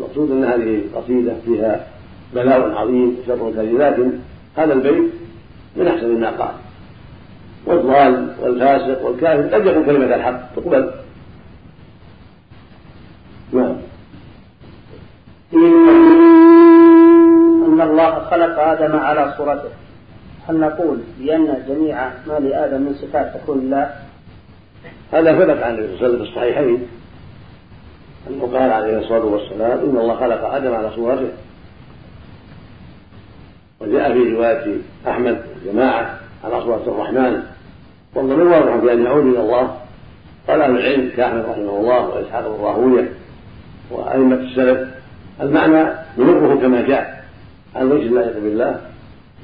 المقصود أن هذه القصيده فيها بلاء عظيم وشر كبير لكن هذا البيت من أحسن ما قال. والضال والفاسق والكافر قد يقول كلمة الحق تقبل. نعم. أن الله خلق آدم على صورته. هل نقول بأن جميع ما لآدم من صفات تكون لله؟ هذا ثبت عن النبي صلى الله عليه وسلم في الصحيحين. أنه قال عليه الصلاة والسلام إن الله خلق آدم على صورته. وجاء في رواية أحمد جماعة على صورة الرحمن. والضمير واضح في أن يعود إلى الله. قال أهل العلم كأحمد رحمه الله وإسحاق بن راهوية وأئمة السلف. المعنى نمره كما جاء. عن وجه اللائق بالله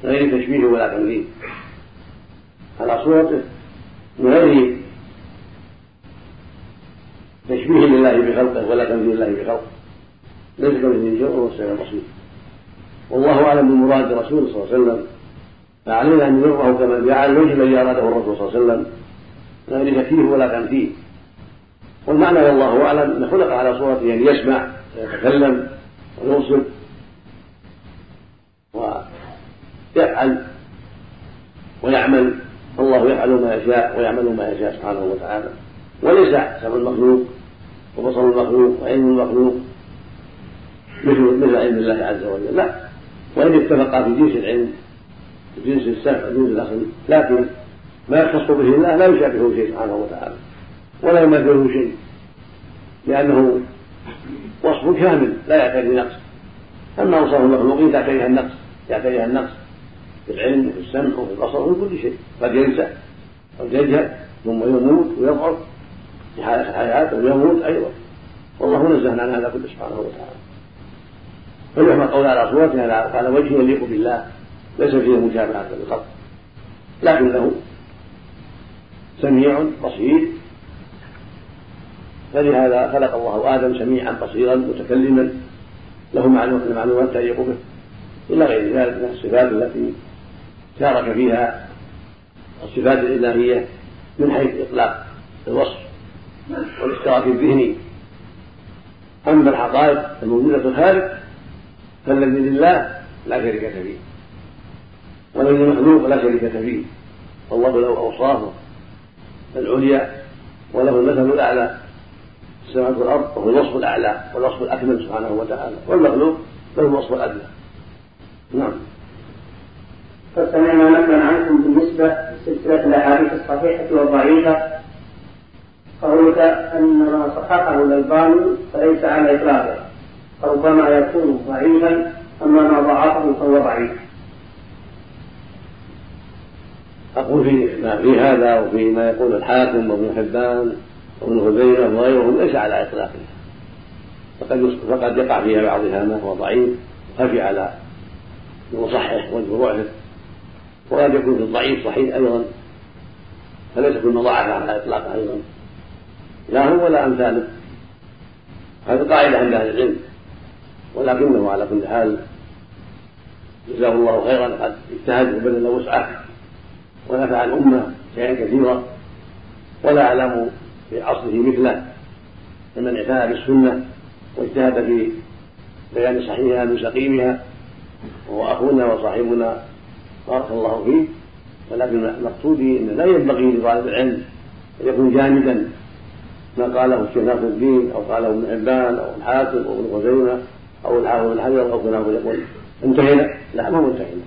من غير تشبيه ولا تمثيل على صورته من غير تشبيه لله بخلقه ولا تمثيل لله بخلقه. ليس كمثله شيء وهو السميع البصير. والله أعلم بمراد رسوله صلى الله عليه وسلم. فعلينا أن نره كما جاء الوجه الذي أراده الرسول صلى الله عليه وسلم. غير تكييف ولا تمثيل والمعنى والله أعلم أن خلق على صورته أن يسمع ويتكلم ويوصف ويفعل ويعمل. الله يفعل ما يشاء ويعمل ما يشاء سبحانه وتعالى. وليس سمع المخلوق وبصر المخلوق وعلم المخلوق مثل مثل علم الله عز وجل. لا. وإن اتفقا في جنس العلم في جنس السمع وجنس الاصل لكن ما يختص به الله لا يشابهه شيء سبحانه وتعالى ولا يماثله شيء لأنه وصف كامل لا يعتري نقص أما اوصاف المخلوقين تعتريها النقص يعتريها النقص في العلم وفي السمع وفي البصر وفي كل شيء. قد ينسى قد يجهل ثم يموت ويضعف. في حالة الحياة ويموت أيضا. والله نزه عن هذا كله سبحانه وتعالى. فيحمل قول على صورته على وجه يليق بالله. ليس فيه مشابهة للخلق لكنه سميع بصير. فلهذا خلق الله آدم سميعا بصيرا متكلما. له المعلومات تليق به. إلى غير ذلك من الصفات التي شارك فيها الصفات الإلهية من حيث إطلاق الوصف. والإشتراك الذهني أما الحقائق الموجودة في الخارج فالذي لله لا شركة فيه. والذي مخلوق لا شركة فيه. والله له أوصافه العليا وله المثل الأعلى السماوات والأرض وهو الوصف الأعلى والوصف الأكمل سبحانه وتعالى. والمخلوق له الوصف الأدنى. نعم. فسمعنا نقلا عنكم بالنسبة لسلسلة الأحاديث الصحيحة والضعيفة. قولك أن ما صححه الألباني فليس على إطلاقه. فربما يكون ضعيفا أما ما ضعفه فهو ضعيف. أقول في في هذا وفي ما يقول الحاكم وابن حبان وابن خزيمة وغيرهم ليس على إطلاقه. فقد فقد يقع فيها بعضها ما هو ضعيف خفي على المصحح والجروح وقد يكون في الضعيف صحيح أيضا فليس كل مضاعف على إطلاقه أيضا. لا هو ولا أمثاله هذه قاعدة عند أهل العلم. ولكنه على كل حال جزاه الله خيرا قد اجتهد وبذل وسعة ونفع الأمة شيئا كثيرا. ولا أعلم في عصره مثله فمن اعتنى بالسنة واجتهد في بيان صحيحها من سقيمها. وهو أخونا وصاحبنا. بارك الله فيه. ولكن مقصودي أن لا ينبغي لطالب العلم أن يكون جامدا ما قاله الشيخ ناصر الدين أو قاله ابن حبان أو الحاكم أو ابن خزيمة أو الحافظ بن حجر أو فلان يقول انتهينا؟ لا ما انتهينا.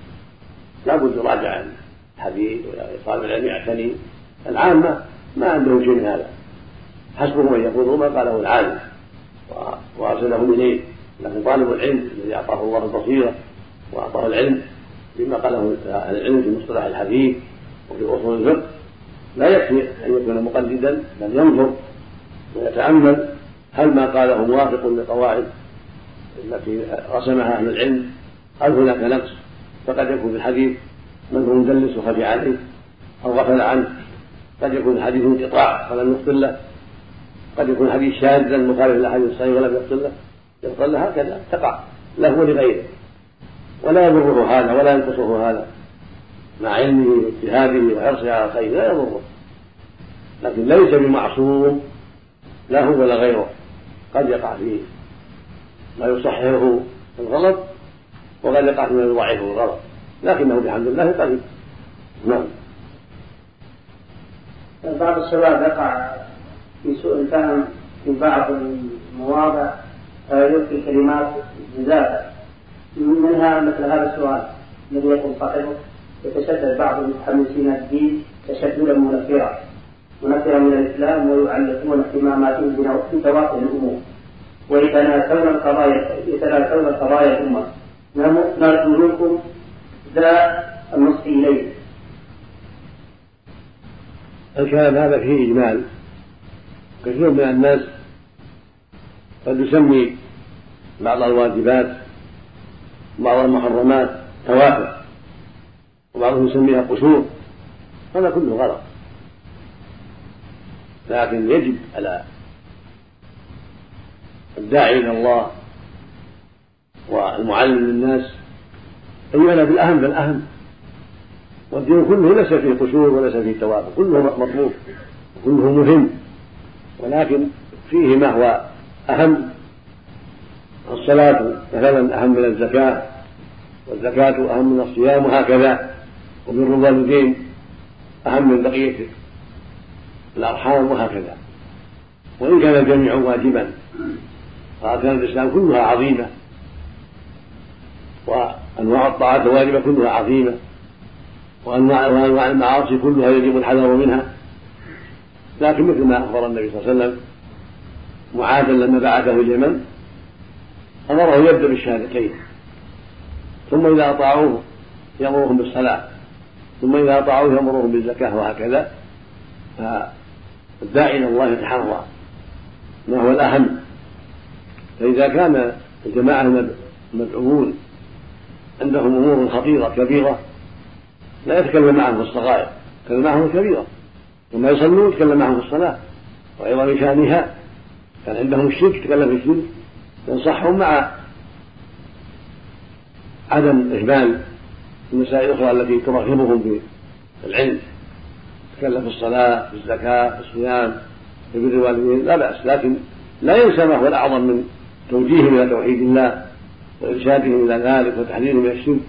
لابد يراجع الحديث طالب العلم يعتني. العامة ما عندهم شيء من هذا. حسبهم أن يقولوا ما قاله العالم وارسلهم اليه لكن طالب العلم الذي أعطاه الله البصيرة وأعطاه العلم بما قاله أهل العلم في مصطلح الحديث وفي أصول الفقه لا يكفي أن يكون مقلدا بل ينظر ويتأمل هل ما قاله موافق للقواعد التي رسمها أهل العلم؟ هل هناك نقص؟ فقد يكون في الحديث من هو مدلس وخفي عليه أو غفل عنه. قد يكون الحديث انقطاع فلم يبطل له. قد يكون الحديث شاذا مخالف للحديث الصحيح ولم يبطل له. يبطل له هكذا. تقع. له ولغيره ولا يضره هذا ولا ينقصه هذا. مع علمه واجتهاده وحرصه على الخير لا يضره. لكن ليس بمعصوم لا هو ولا غيره. قد يقع فيه ما يصححه الغلط وقد يقع فيما يضعفه الغلط. لكنه بحمد الله قليل نعم. بعض الشباب يقع في سوء الفهم في بعض المواضع فيلقي كلمات جزافة منها مثل هذا السؤال الذي يقول صاحبه يتشدد بعض المتحمسين الدين تشددا منفرا منفرا من الإسلام ويعلقون اهتماماتهم بتوافه الأمور. ويتناسون القضايا يتناسون قضايا الأمة. نرجو منكم ذا النصح إليه. الكلام هذا فيه إجمال. كثير من الناس قد يسمي بعض الواجبات وبعض المحرمات توافه وبعضهم يسميها قشور. هذا كله غلط. لكن يجب على الداعي إلى الله والمعلم للناس أن يعنى بالاهم فالاهم والدين كله ليس فيه قشور وليس فيه توافق كله مطلوب وكله مهم. ولكن فيه ما هو أهم. الصلاة مثلا أهم من الزكاة والزكاة أهم من الصيام وهكذا. وبر الوالدين أهم من بقية الأرحام وهكذا. وإن كان الجميع واجبا فأركان الإسلام كلها عظيمة. وأنواع الطاعات الواجبة كلها عظيمة. وأنواع وأنواع المعاصي كلها يجب الحذر منها. لكن مثل ما أخبر النبي صلى الله عليه وسلم معاذا لما بعثه اليمن أمره يبدأ بالشهادتين. ثم إذا أطاعوه يأمرهم بالصلاة. ثم إذا أطاعوه يأمرهم بالزكاة وهكذا. فالداعي إلى الله يتحرى ما هو الأهم. فإذا كان الجماعة المدعوون عندهم أمور خطيرة كبيرة لا يتكلم معهم في الصغائر يتكلم معهم في الكبيرة. ثم يصلون يتكلم معهم في الصلاة وعظم شأنها. كان عندهم الشرك يتكلم في الشرك. ينصحهم مع عدم إهمال المسائل الأخرى التي ترغبهم في العلم. يتكلم في الصلاة في الزكاة في الصيام في بر الوالدين. لا بأس لكن لا ينسى ما هو الأعظم من توجيههم إلى توحيد الله وإرشادهم إلى ذلك وتحذيرهم من الشرك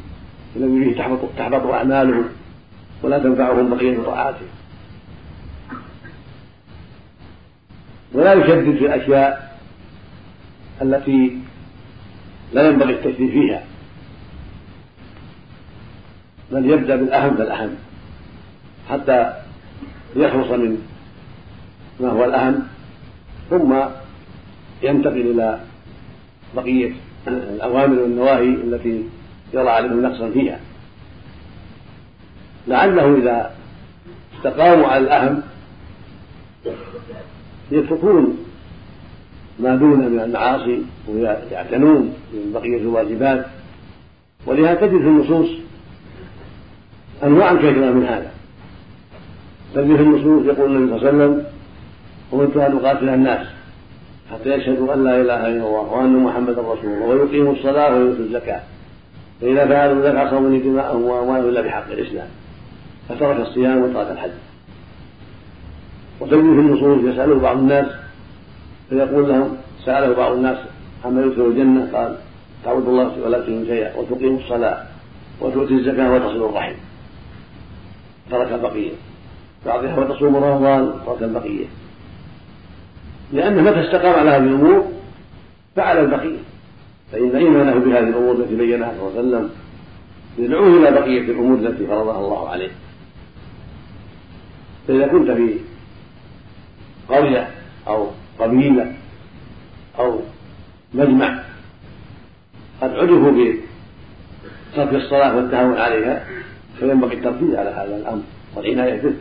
الذي به تحبط, تحبط أعمالهم ولا تنفعهم بقية طاعاتهم ولا يشدد في الأشياء التي لا ينبغي التشديد فيها بل يبدأ بالأهم فالأهم حتى يخلص من ما هو الأهم؟ ثم ينتقل إلى بقية الأوامر والنواهي التي يرى عليهم نقصا فيها. لعله إذا استقاموا على الأهم يتركون ما دون من المعاصي ويعتنون من بقية الواجبات. ولهذا تجد في النصوص أنواع كثيرة من هذا. في النصوص يقول النبي صلى الله عليه وسلم أمرت أن أقاتل الناس حتى يشهدوا أن لا إله إلا الله وأن محمدا رسول الله ويقيموا الصلاة ويؤتوا الزكاة. فإذا فعلوا ذلك عصموا دماءهم وأموالهم إلا بحق الإسلام. فترك الصيام وترك الحج. وتجد في النصوص يسأله بعض الناس فيقول لهم سأله بعض الناس عما يدخل الجنة قال تعبد الله ولا تشرك شيئا وتقيم الصلاة وتؤتي الزكاة وتصل الرحم. ترك البقية. بعضها وتصوم رمضان ترك البقية. لأنه متى استقام على هذه الأمور فعل البقية. فإن إيمانه بهذه الأمور التي بينها صلى الله عليه وسلم يدعوه إلى بقية الأمور التي فرضها الله عليه. فإذا كنت في قرية أو قبيلة أو مجمع قد عرفوا بترك الصلاة والتهاون عليها فينبغي التركيز على هذا الأمر والعناية به.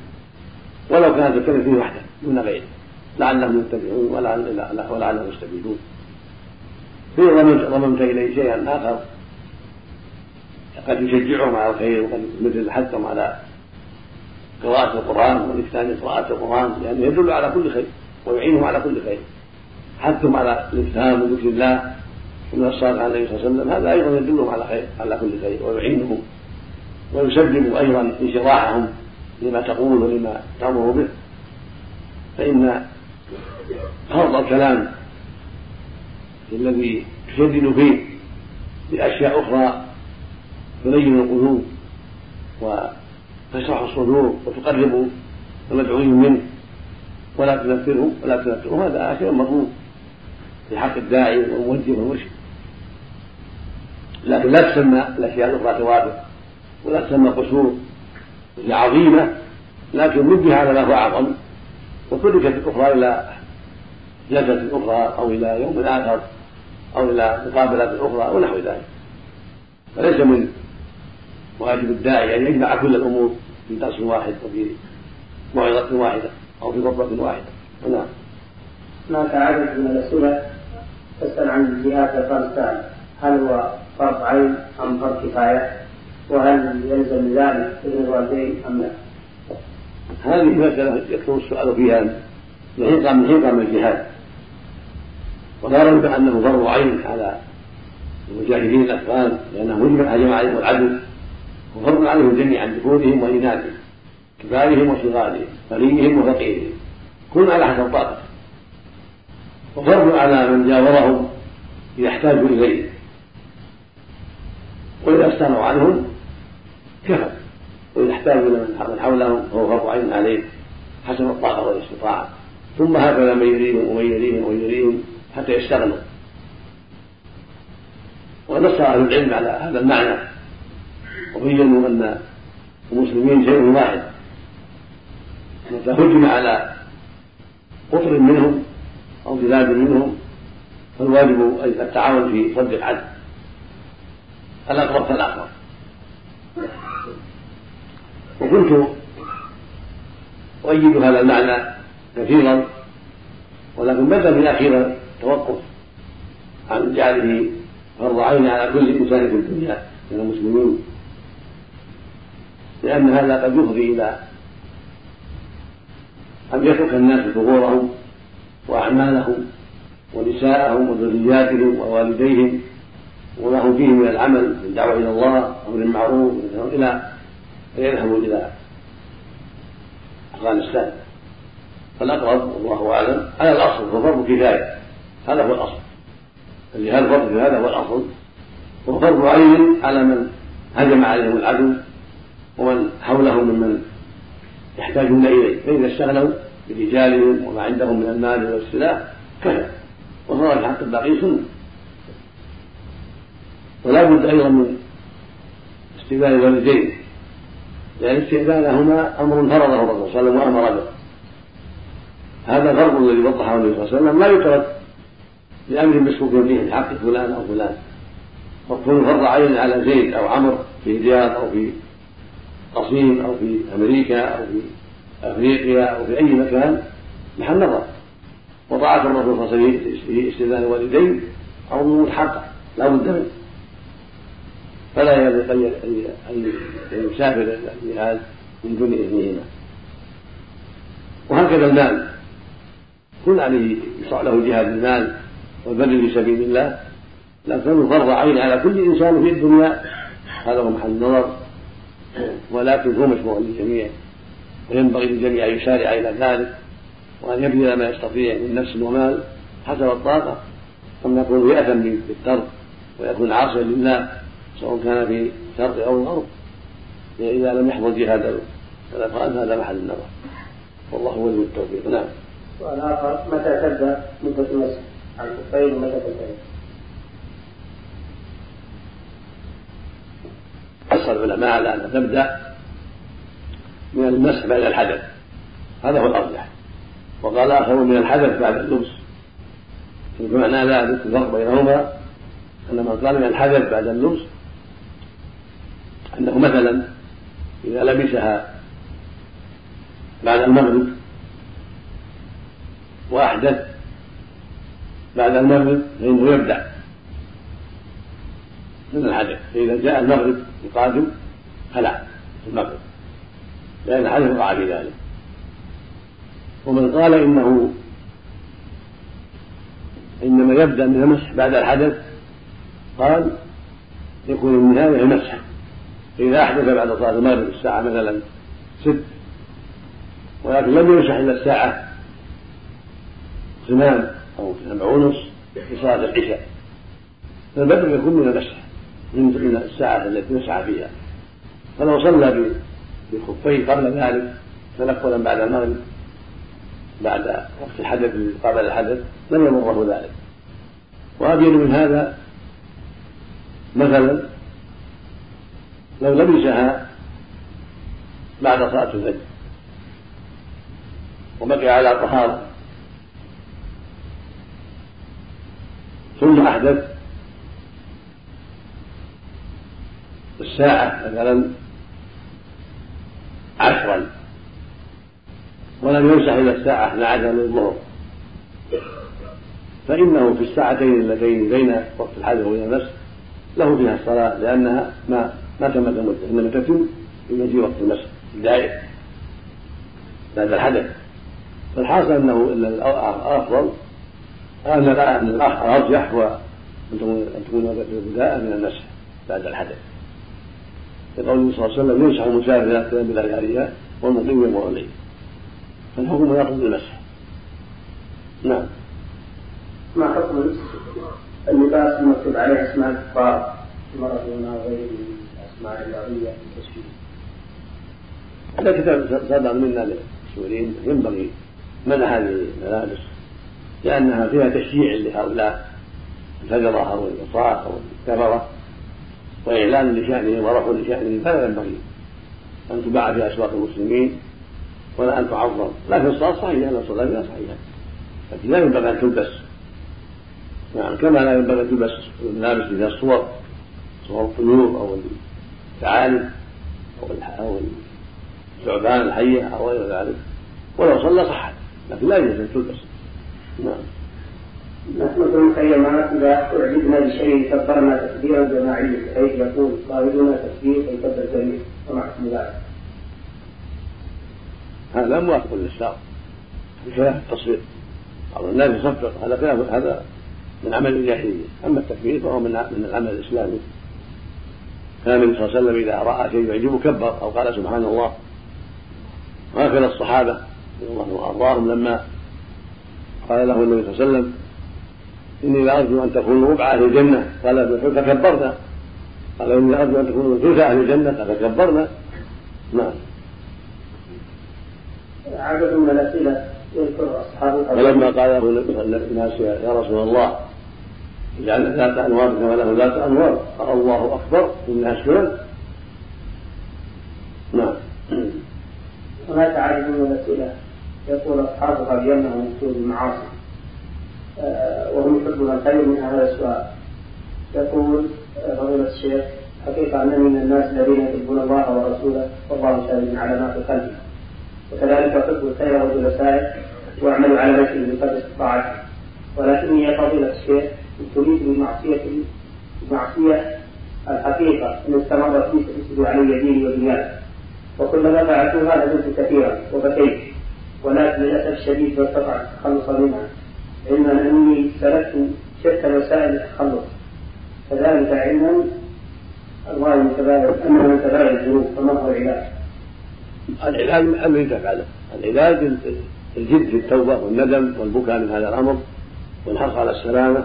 ولو كانت الكلمة فيه وحده دون غيره. لعلهم يتبعون ولعلهم يستفيدون. في ضممت إليه شيئا آخر. قد يشجعهم على الخير وقد مثل الحثهم على قراءة القرآن والإكثار قراءة القرآن لأنه يدل على كل خير ويعينهم على كل خير. حثهم على الإكثار من ذكر الله ومن الصلاة على النبي صلى الله عليه وسلم هذا أيضا يدلهم على خير على كل خير ويعينهم ويسبب أيضا انشراحهم. لما تقول ولما تأمر به فإن فرض الكلام الذي تشدد فيه بأشياء أخرى تلين القلوب وتشرح الصدور وتقرب المدعوين منه ولا تنفره ولا تنفره هذا شيء مطلوب في حق الداعي والموجه والمرشد لكن لا تسمى الأشياء الأخرى توافق ولا تسمى قصور. هي عظيمه لكن نبه على ما هو أعظم. وتركت الأخرى إلى جلسة أخرى أو إلى يوم آخر أو إلى مقابلة أخرى ونحو ذلك. فليس من واجب الداعي أن يجمع كل الأمور في درس واحد وفي موعظة واحدة أو في خطبه واحدة. نعم. هناك عدد من الأسئلة. تسال عن في افغانستان هل هو فرض عين أم فرض كفاية؟ وهل يلزم ذلك ابن الوالدين أم لا؟ هذه مسألة يكثر السؤال فيها من حين قام من حين قام الجهاد. ولا ريب أنه فرض عين على المجاهدين الأفغان لأنه هجم عليهم العدو وفرض عليهم جميعا ذكورهم وإناثهم كبارهم وصغارهم غنيهم وفقيرهم كل على حسب طاقته وفرض على من جاورهم إذا احتاجوا إليه. وإذا استغنوا عنهم كفى وإذا احتاجوا من حولهم فهو فرض عين عليه حسب الطاقة والاستطاعة ثم هكذا من يريهم ومن يريهم ومن يريهم حتى يستغنوا ونص أهل العلم على هذا المعنى. وبينوا أن المسلمين شيء واحد. متى هجم على قطر منهم أو بلاد منهم فالواجب التعاون في صد العدل. الأقرب فالأقرب. وكنت أؤيد هذا المعنى كثيرا ولكن بدا في الأخير توقف عن جعله فرض عين على كل إنسان في الدنيا من المسلمين. لأن هذا قد يفضي إلى أن يترك الناس ثغورهم وأعمالهم ونساءهم وذرياتهم ووالديهم وما هم فيه من العمل من دعوة إلى الله أمر بالمعروف إلى فيذهبوا إلى أفغانستان. فالأقرب والله أعلم على الأصل فرض كفاية هذا هو الأصل. الجهاد فرض هذا هو الأصل. وفرض عين على من هجم عليهم العدو ومن حولهم ممن يحتاجون إليه. فإذا استغنوا برجالهم وما عندهم من المال والسلاح كفى. وصار حق الباقي سنة. ولا بد أيضا من استقبال الوالدين لأن استقبالهما أمر فرضه الرسول صلى الله عليه وسلم وأمر به. هذا الفرض الذي وضحه النبي صلى الله عليه وسلم. لا يترك لأمر مسكوك به في حق فلان أو فلان. وكون فرض عين على زيد أو عمرو في الرياض أو في قصيم أو في أمريكا أو في أفريقيا أو في أي مكان محل نظر. وطاعة الرسول صلى الله عليه وسلم في استئذان الوالدين أمر متحقق لا بد منه. فلا ينبغي أن يسافر الجهاد من دون إذنهما. وهكذا المال. كل عليه يشرع له جهاد المال والبذل في سبيل الله لكن فرض عين على كل إنسان في الدنيا. هذا هو محل النظر. ولكن هو مشروع للجميع وينبغي للجميع أن يسارع إلى ذلك وأن يبذل ما يستطيع من نفس ومال حسب الطاقة. أما يكون يأثم بالترك ويكون عاصيا لله. سواء كان في الشرق أو الغرب إذا لم يحضر جهاد الأفغان هذا محل النظر. والله ولي التوفيق. نعم. سؤال آخر متى تبدأ مدة المسح على الكفين ومتى تنتهي؟ نص العلماء على أن تبدأ من المسح بعد الحدث. هذا هو الأرجح. وقال آخر من الحدث بعد اللبس. معنى ذلك الفرق بينهما أن من قال من الحدث بعد اللبس أنه مثلا إذا لبسها بعد المغرب وأحدث بعد المغرب فإنه يبدأ. من الحدث؟ فإذا جاء المغرب القادم فلا المغرب. لأن الحدث وقع في ذلك. ومن قال إنه إنما يبدأ من المسح بعد الحدث قال يكون النهاية المسح. فإذا أحدث بعد صلاة المغرب الساعة مثلا ست ولكن لم يمسح إلا الساعة ثمان أو سبع ونص في صلاة العشاء. فالبدء يكون من المسح من الساعة التي مسح فيها. فلو صلى بخفيه قبل ذلك تنقلا بعد المغرب بعد وقت الحدث قبل الحدث لم يضره ذلك. وأبين من هذا مثلا لو لبسها بعد صلاة الفجر وبقي على طهارة ثم أحدث الساعة مثلا عشرا ولم يمسح إلى الساعة 12 من الظهر. فإنه في الساعتين اللتين بين وقت الحدث وبين المسح له فيها الصلاة لأنها ما ما تمت المدة إنما تتم بمجيء وقت المسح الدائم بعد الحدث. فالحاصل أنه الأفضل أن الأرجح هو أن تكون بداء من المسح بعد الحدث. لقوله صلى الله عليه وسلم يمسح المسافر بالأشعرية والمقيم يوم الليل فالحكم يقضي المسح نعم. ما حكم اللباس المكتوب عليه؟ أسماء الكفار المرض غير الاسماء الرياضيه في التشفيه هذا كتاب صدر منا للمسؤولين ينبغي منع هذه الملابس لأنها فيها تشجيع لهؤلاء الفجرة أو العصاة أو الكفرة وإعلان لشأنهم ورفع لشأنهم فلا ينبغي أن تباع في أسواق المسلمين ولا أن تعظم. لكن الصلاة صحيحة أن الصلاة بها صحيحة لكن لا ينبغي أن تلبس. نعم كما لا ينبغي أن تلبس الملابس فيها الصور صور الطيور أو الثعالب أو الثعبان الحية أو غير ذلك. ولو صلى صحت لكن لا يجوز أن تلبس. نعم. نحن في المخيمات إذا أعجبنا بشيء كبرنا تكبيرا جماعيا بحيث يقول قائدنا تكبير فيكبر جميع ومع ذلك. هذا موافق للشرع بخلاف التصوير بعض الناس يصفق هذا هذا من عمل الجاهلية. أما التكبير فهو من من العمل الإسلامي. كان النبي صلى الله عليه وسلم إذا رأى شيء يعجبه كبر أو قال سبحان الله. وهكذا الصحابة رضي الله عنهم وأرضاهم لما قال له النبي صلى الله عليه وسلم إني لارجو أن تكونوا ربع أهل الجنة. قال ابن فكبرنا. قال إني أرجو أن تكونوا ثلث أهل الجنة. فكبرنا. نعم. عدد من الأسئلة يذكر اصحاب فلما قال له الناس يا رسول الله اجعل ذات أنوار كما له ذات أنوار. الله أكبر انها سنن نعم. هناك عدد من الاسئله يقول اصحابها بانه من سوء المعاصي. آه، وهم يحبون الخير من هذا السؤال. يقول آه، فضيلة الشيخ حقيقة أنني من الناس الذين يحبون الله ورسوله والله شاهد على ما في قلبي وكذلك أحب الخير والجلساء وأعمل على نفسي بقدر استطاعتي ولكني يا فضيلة الشيخ تريد بمعصية بمعصية الحقيقة إن استمرت بي ستفسد علي ديني ودنياي. وكلما فعلتها ندمت كثيرا وبكيت. ولكن للأسف الشديد ما استطعت التخلص منها. علما أني سلكت شتى وسائل التخلص. كذلك علما الله متباين أنه متباين الذنوب فما هو العلاج؟ العلاج الذي تفعله. العلاج الجد في التوبة والندم والبكاء من هذا الأمر والحرص على السلامة.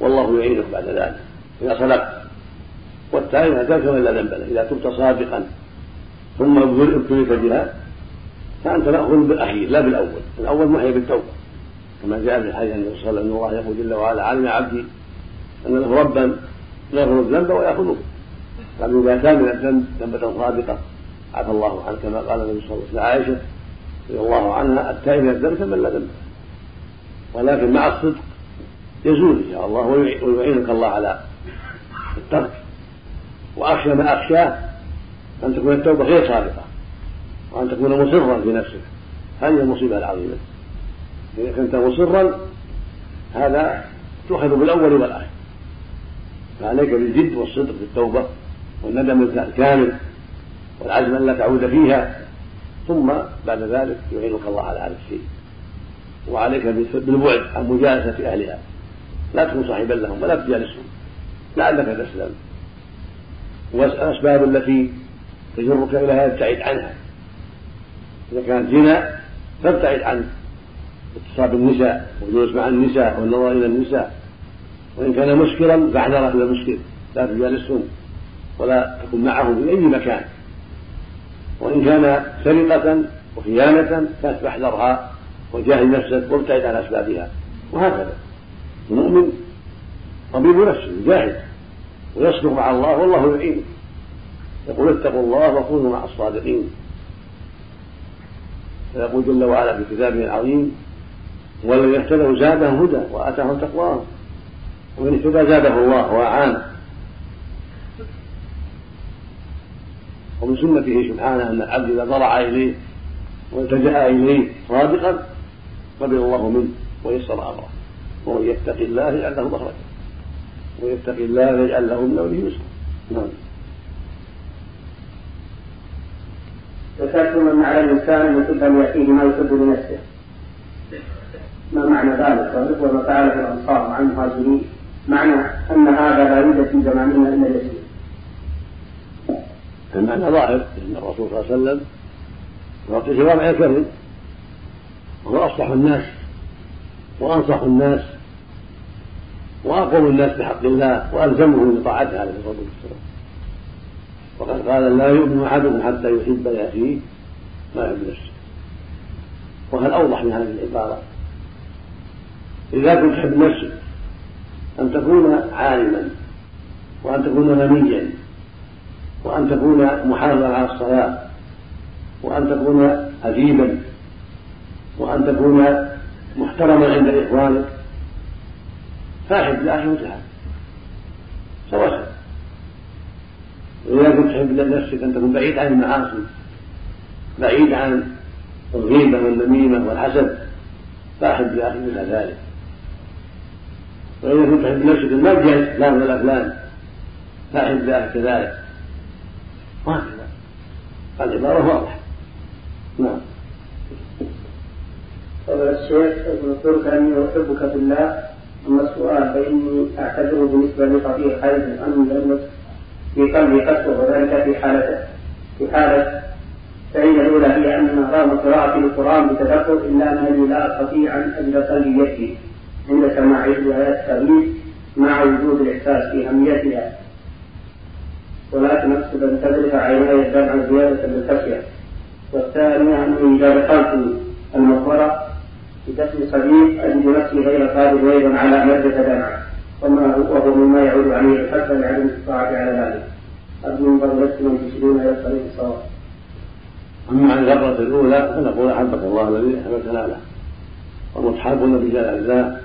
والله يعينك بعد ذلك. إذا صدقت. والثاني لا تذكر إلا ذنبا إذا تبت صادقا ثم ابتليت بها فأنت مأخوذ بالأخير لا بالأول. الأول محيي بالتوبة. كما جاء في الحديث النبي صلى الله عليه وسلم إن الله يقول جل وعلا علم عبدي أن له ربا يغفر الذنب ويأخذه. قال إذا كان من الذنب ذنبة صادقة عفى الله عنه كما قال النبي صلى الله عليه وسلم عائشة رضي الله عنها التائب من الذنب كمن لا ذنب. ولكن مع الصدق يزول إن شاء الله ويعينك الله على الترك. وأخشى ما أخشاه أن تكون التوبة غير صادقة وأن تكون مصرا في نفسك. هذه المصيبة العظيمة. إذا كنت مصرا هذا تؤخذ بالأول والآخر. فعليك بالجد والصدق في التوبة والندم الكامل والعزم أن لا تعود فيها. ثم بعد ذلك يعينك الله على هذا الشيء. وعليك بالبعد عن مجالسة أهلها. لا تكون صاحبا لهم ولا تجالسهم. لعلك تسلم والأسباب التي تجرك إلى هذا ابتعد عنها. إذا كانت زنا فابتعد عنه اتصال بالنساء والجلوس مع النساء والنظر إلى النساء. وإن كان مسكرا فاحذر إلى المسكر لا تجالسهم ولا تكن معهم في أي مكان. وإن كان سرقة وخيانة فاحذرها وجاهد نفسك وابتعد عن أسبابها. وهكذا. المؤمن طبيب نفسه يجاهد ويصدق مع الله والله يعينه. يقول اتقوا الله وكونوا مع الصادقين. فيقول جل وعلا في كتابه العظيم والذي اهتدوا زاده هدى واتاه تقواه ومن اهتدى زاده الله واعانه ومن سنته سبحانه أن العبد إذا ضرع إليه والتجأ إليه صادقا قبل الله منه ويسر أمره. ومن يتق الله يجعل له مخرجا ويتق الله يجعل له من امره يسرا نعم. ذكرتم ان على الإنسان أن يأتيه ما يحب لنفسه ما معنى ذلك؟ وما فعله الأنصار مع المهاجرين. معنى أن هذا لا يوجد في زماننا إلا يسير المعنى ظاهر إن الرسول صلى الله عليه وسلم يعطي جوامع الكلم وهو اصلح الناس. وأنصح الناس. واقوم الناس بحق الله وألزمهم بطاعته عليه الصلاة والسلام. وقد قال لا يؤمن أحدكم حتى يحب لأخيه ما يحب نفسه وهل أوضح من هذه العبارة. إذا كنت تحب نفسك أن تكون عالما وأن تكون غنيا وأن تكون محافظا على الصلاة وأن تكون أديبا وأن تكون محترما عند إخوانك فاحب لاخي وتعالى سواء وإذا كنت تحب لنفسك أن تكون بعيد عن المعاصي بعيد عن الغيبة والنميمة والحسد فأحب لأخي مثل ذلك. وإذا كنت تحب لنفسك المجد فلان ولا فلان فأحب لأخي كذلك. وهكذا العبارة واضحة. نعم. قال الشيخ ابن أني أحبك في الله. أما السؤال فإني اعتذر بالنسبة لقضية حيث ان في قلبي قسوة وذلك في حالته. في حالة فإن الأولى هي أن رغم قراءة القرآن بتدبر إلا أنني لا أستطيع أن أجد قلبي يبكي عند سماع روايات التغيير مع وجود الإحساس في أهميتها. ولكن أقصد أن تدرك عيناي الدمع زيادة بالخشية والثانية أني إذا دخلت المقبرة بدفن صديق أجد نفسي غير قادر أيضا على أن دمعه وما وهو مما يعود عليه الحث لعدم الاستطاعة على ذلك. أرجو من فضلكم أن تشيرون إلى الطريق الصواب. أما عن الغرة الأولى فنقول أحبك الله الذي أحببتنا له والمتحابون رجال الأجزاء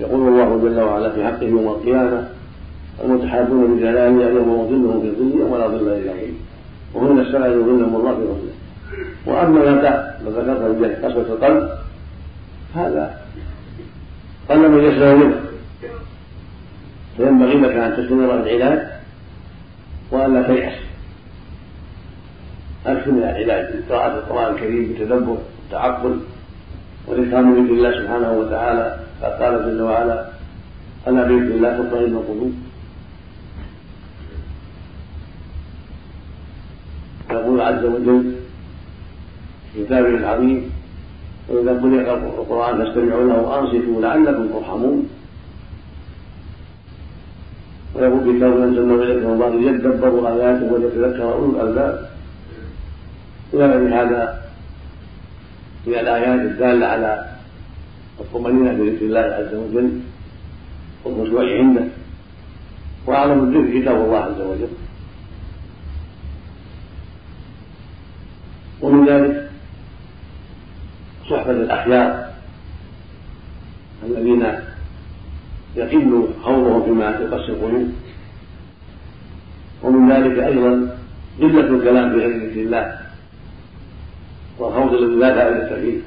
يقول الله جل وعلا في حقه يوم القيامة المتحابون بجلاله يوم ظلهم في الظل ولا ظل إلا ظل وهن السبع يظلهم الله في ظله وأما ما ذكرت من قسوة القلب. هذا قل من يسلم منه. فينبغي لك أن تستمر في العلاج وألا تيأس. أكثر من العلاج بقراءة القرآن الكريم بتدبر وتعقل والإكرام من الله سبحانه وتعالى قد قال جل وعلا ألا بذكر الله تطمئن القلوب. يقول عز وجل في كتابه العظيم وإذا قرئ القرآن فاستمعوا له وأنصتوا لعلكم ترحمون. ويقول كتاب انزلنا اليك من الله ليدبروا آياته وليتذكر أولو الألباب. إلى غير هذا من الآيات الدالة على الطمأنينة بذكر الله عز وجل والخشوع عنده وأعظم الذكر كتاب الله عز وجل ومن ذلك صحبة الأخيار الذين يقل خوضهم فيما يقسي القلوب ومن ذلك أيضا قله الكلام في غير ذكر الله والخوض الذي لا فائده فيه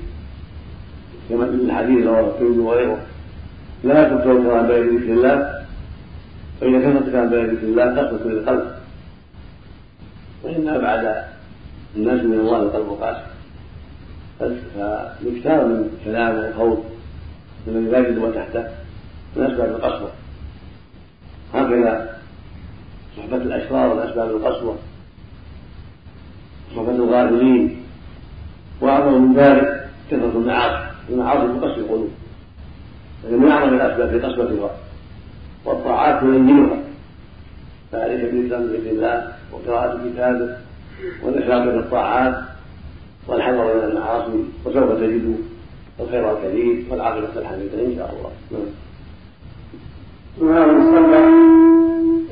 كما في الحديث رواه الترمذي وغيره لا تكثر الكلام بين ذكر الله فإذا كثرت الكلام بين ذكر الله تخلص القلب. وإن أبعد الناس من الله القلب قاسي فالاكثار من الكلام والخوض الذي لا يجد تحته من أسباب القسوة هكذا صحبة الأشرار من أسباب القسوة صحبة الغافلين وأعظم من ذلك كثرة المعاصي. المعاصي تقسي القلوب. هذه من أعظم الأسباب في قسوة والطاعات تنزلها فعليك بالإسلام بإذن الله وقراءة كتابه والنشاط في الطاعات. والحذر من المعاصي وسوف تجد الخير الكثير والعاقبة الحميدة إن شاء الله نعم صلى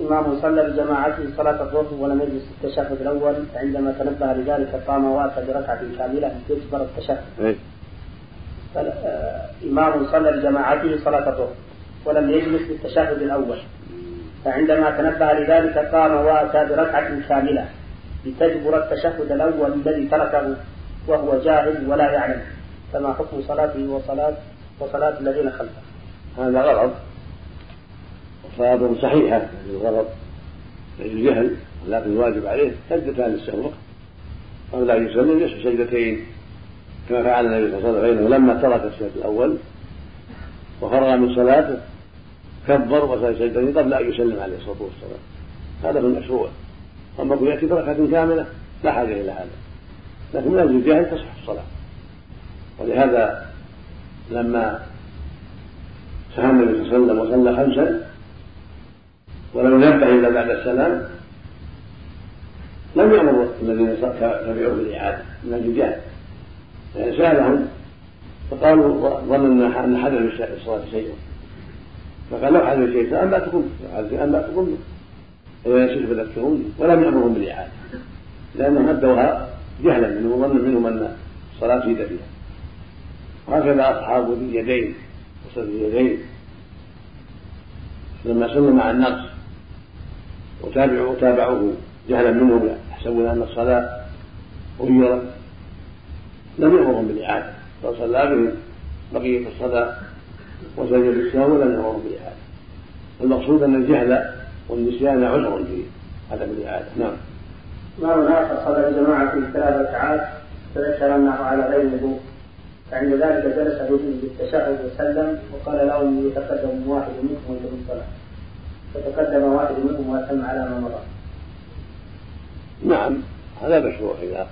إمام صلى بجماعته صلاة الظهر ولم يجلس التشهد الأول فعندما تنبه لذلك قام وأتى بركعة كاملة تجبر التشهد. إيه. إمام صلى بجماعته صلاة الظهر ولم يجلس في التشهد الأول فعندما تنبه لذلك قام وأتى بركعة كاملة لتجبر التشهد الأول الذي تركه وهو جاهل ولا يعلم. كما حكم صلاته وصلاة وصلاة الذين خلفه. هذا غلط صلاته صحيحة الغلط الجهل لكن الواجب عليه سجدتان للسهو قبل أن يسلم يسجد سجدتين كما فعل النبي صلى الله عليه وسلم. لما ترك السجد الأول وفرغ من صلاته كبر وسجد سجدتين قبل أن يسلم عليه الصلاة والسلام. هذا هو المشروع أما يأتي بركعة كاملة لا حاجة إلى هذا. لكن من أجل الجاهل تصح الصلاة. ولهذا لما سهى النبي صلى الله عليه وسلم وصلى خمسا ولم ينبه إلا بعد السلام لم يأمر الذين تبعوه بالإعادة من أجل الجهل يعني سألهم فقالوا ظننا أن حدث في الصلاة شيئا فقال لو حدث شيء فانباتكم انباتكم ويسير فذكروني ولم يأمرهم بالإعادة. لأنهم أدوها جهلا منهم وظنا منهم أن الصلاة في فيها وهكذا أصحاب اليدين وصل اليدين. لما سلم عن النقص وتابعوا تابعوه جهلا منهم يحسبون أن الصلاة غيرت. لم يأمرهم بالإعادة. فصلى بهم بقية الصلاة وسجد السهو ولم يأمرهم بالإعادة. المقصود أن الجهل والنسيان عذر في عدم الاعاده نعم. آخر صلى الجماعة في ثلاث ركعات فذكر أنه على غير وضوء فعند ذلك جلس بهم بالتشهد وسلم وقال لهم يتقدم واحد منكم ويتم الصلاة. فتقدم واحد منهم وأتم على ما مضى. نعم هذا مشروع إذا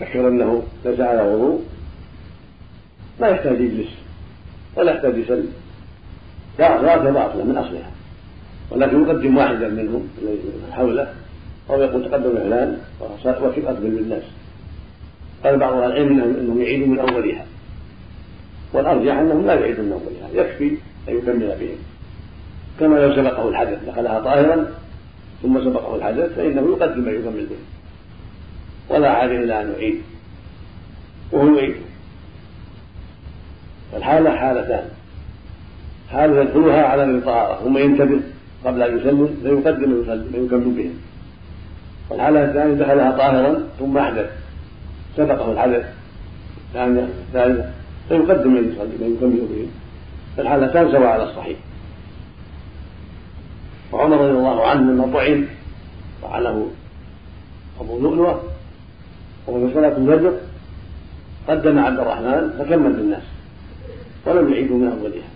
ذكر أنه ليس على وضوء ما يحتاج يجلس ولا يحتاج يسلم صلاته باطله من أصلها. ولكن يقدم واحدا منهم حوله. أو يقول تقدم وكيف اقبل بالناس قال بعض أهل العلم انهم يعيدوا من أولها. والأرجح أنهم لا يعيدون من أولها. يكفي أن يكمل بهم كما لو سبقه الحدث دخلها طاهرا ثم سبقه الحدث فإنه يقدم ما يكمل به ولا حاجة إلى أن يعيد. وهو يعيد. فالحالة حالتان. حالة يدخلها على الطهارة ثم ينتبه قبل أن يسلم فيقدم ما يكمل بهم والحالة الثانية دخلها طاهرا ثم أحدث. سبقه الحدث. الثانية الثالثة فيقدم ما يكمل به فالحالتان سواء على الصحيح. وعمر رضي الله عنه لما طعن فعله أبو لؤلؤة وهو في صلاة الفجر قدم عبد الرحمن فكمل بالناس ولم يعيدوا من أولها.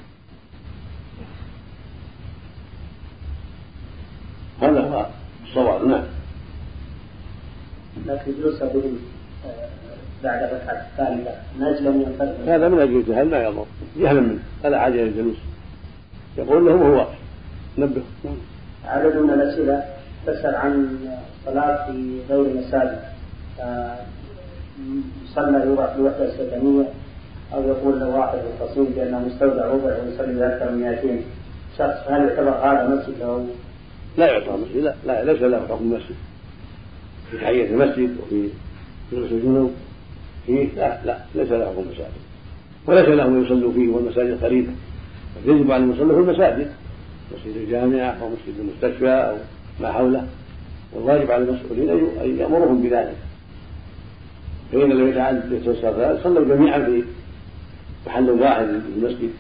هذا هو الصواب. نعم. لكن جلس بهم آه، بعد الركعة الثالثة من أجل أن ينفرد هذا من أجل الجهل لا يضر. جهلا منه فلا حاجة إلى الجلوس يقول لهم هو نبه. عدد من الأسئلة تسأل عن الصلاة في غير المساجد. يصلى يوضع في وحدة سكنية أو يقول له واحد التصميم بأنه مستودع ربع ويصلي أكثر من 200 شخص هل يعتبر هذا مسجد أو؟ لا يعتبر مسجد لا, لا ليس له حكم مسجد في تحية المسجد وفي جلوس الجنوب. فيه لا لا ليس له حكم مساجد. وليس له يصلوا فيه والمساجد قريبة يجب على المصلى في المساجد مسجد الجامعة أو مسجد المستشفى أو ما حوله. والواجب على المسؤولين أن يأمرهم بذلك. فإن لم يتعدد صلوا جميعا في محل واحد في المسجد.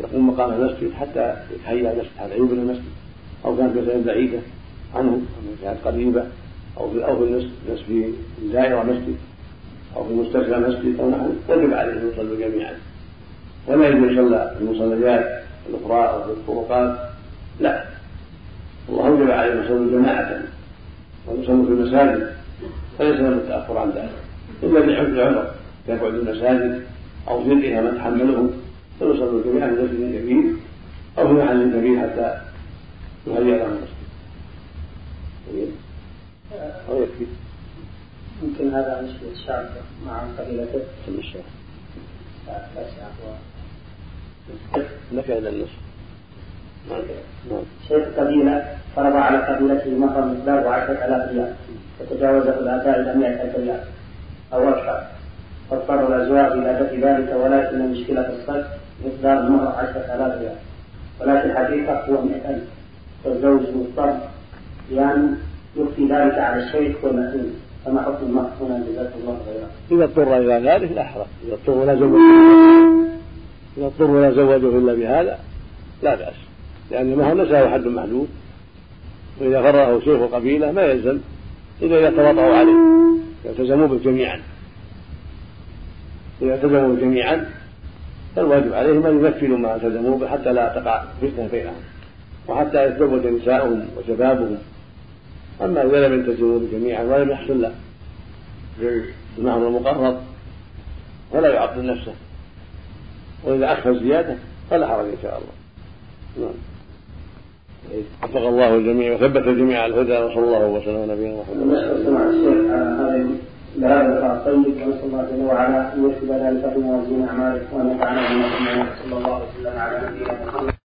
يقوم مقام المسجد حتى يتهيأ المسجد حتى يبنى المسجد أو كانت مسألة بعيدة عنهم كانت قريبة. أو في أو في نصف الدائرة مسجد. أو في المستشفى مسجد أو نحن وجب عليهم أن يصلوا جميعا. ولا يجوز يصلى في المصليات الأخرى أو في الطرقات لا. الله أوجب عليهم يصلوا جماعة. ويصلوا في المساجد. فليس لهم التأخر عن ذلك. إلا لحفظ عذر يبعد المساجد أو ضيقها من تحملهم. فيصلوا جميعا في مسجد كبير أو في محل كبير حتى يهيئ له المسجد أو يكفي. يمكن هذا مشكلة الشعب مع قبيلته؟ كم الشعب لا نفع إلى النصف نعم. شيخ قبيلة فرض على قبيلته مهرا مقداره عشرة آلاف ريال. فتجاوزه الآباء إلى مئة ألف ريال أو أكثر. فاضطر الأزواج إلى دفع ذلك ولكن المشكلة في الصرف مقدار المهر عشرة آلاف ريال. ولكن الحقيقة هو مئة ألف. فالزوج مضطر. بأن يخفي ذلك على الشيخ والمأذون فما حكم المهر هنا جزاك الله خيرا. إذا اضطر إلى ذلك لا حرج، إذا اضطر لا زوج. إذا اضطر لا زوجه إلا بهذا لا بأس، لأن المهر ليس له حد محدود، وإذا فرغه شيخ القبيلة ما يلزم إلا إذا تواطؤوا عليه. يلتزموا به جميعا إذا التزموا جميعا فالواجب عليهم أن يمثلوا ما التزموا به حتى لا تقع فتنة بينهم. وحتى يتزوج نساؤهم وشبابهم. أما إذا لم يلتزموا جميعا ولم يحصل له. المهر المقرر فلا يعطل نفسه. وإذا أخفى الزيادة فلا حرج إن شاء الله. نعم. وفق الله الجميع وثبت الجميع على الهدى وصلى الله وسلم على نبينا محمد. الله الشيخ على هذا الطيب ونسأل الله جل وعلا أن يكتب ذلك في موازين أعماله وأن ينفعنا بما صلى الله وسلم على نبينا محمد.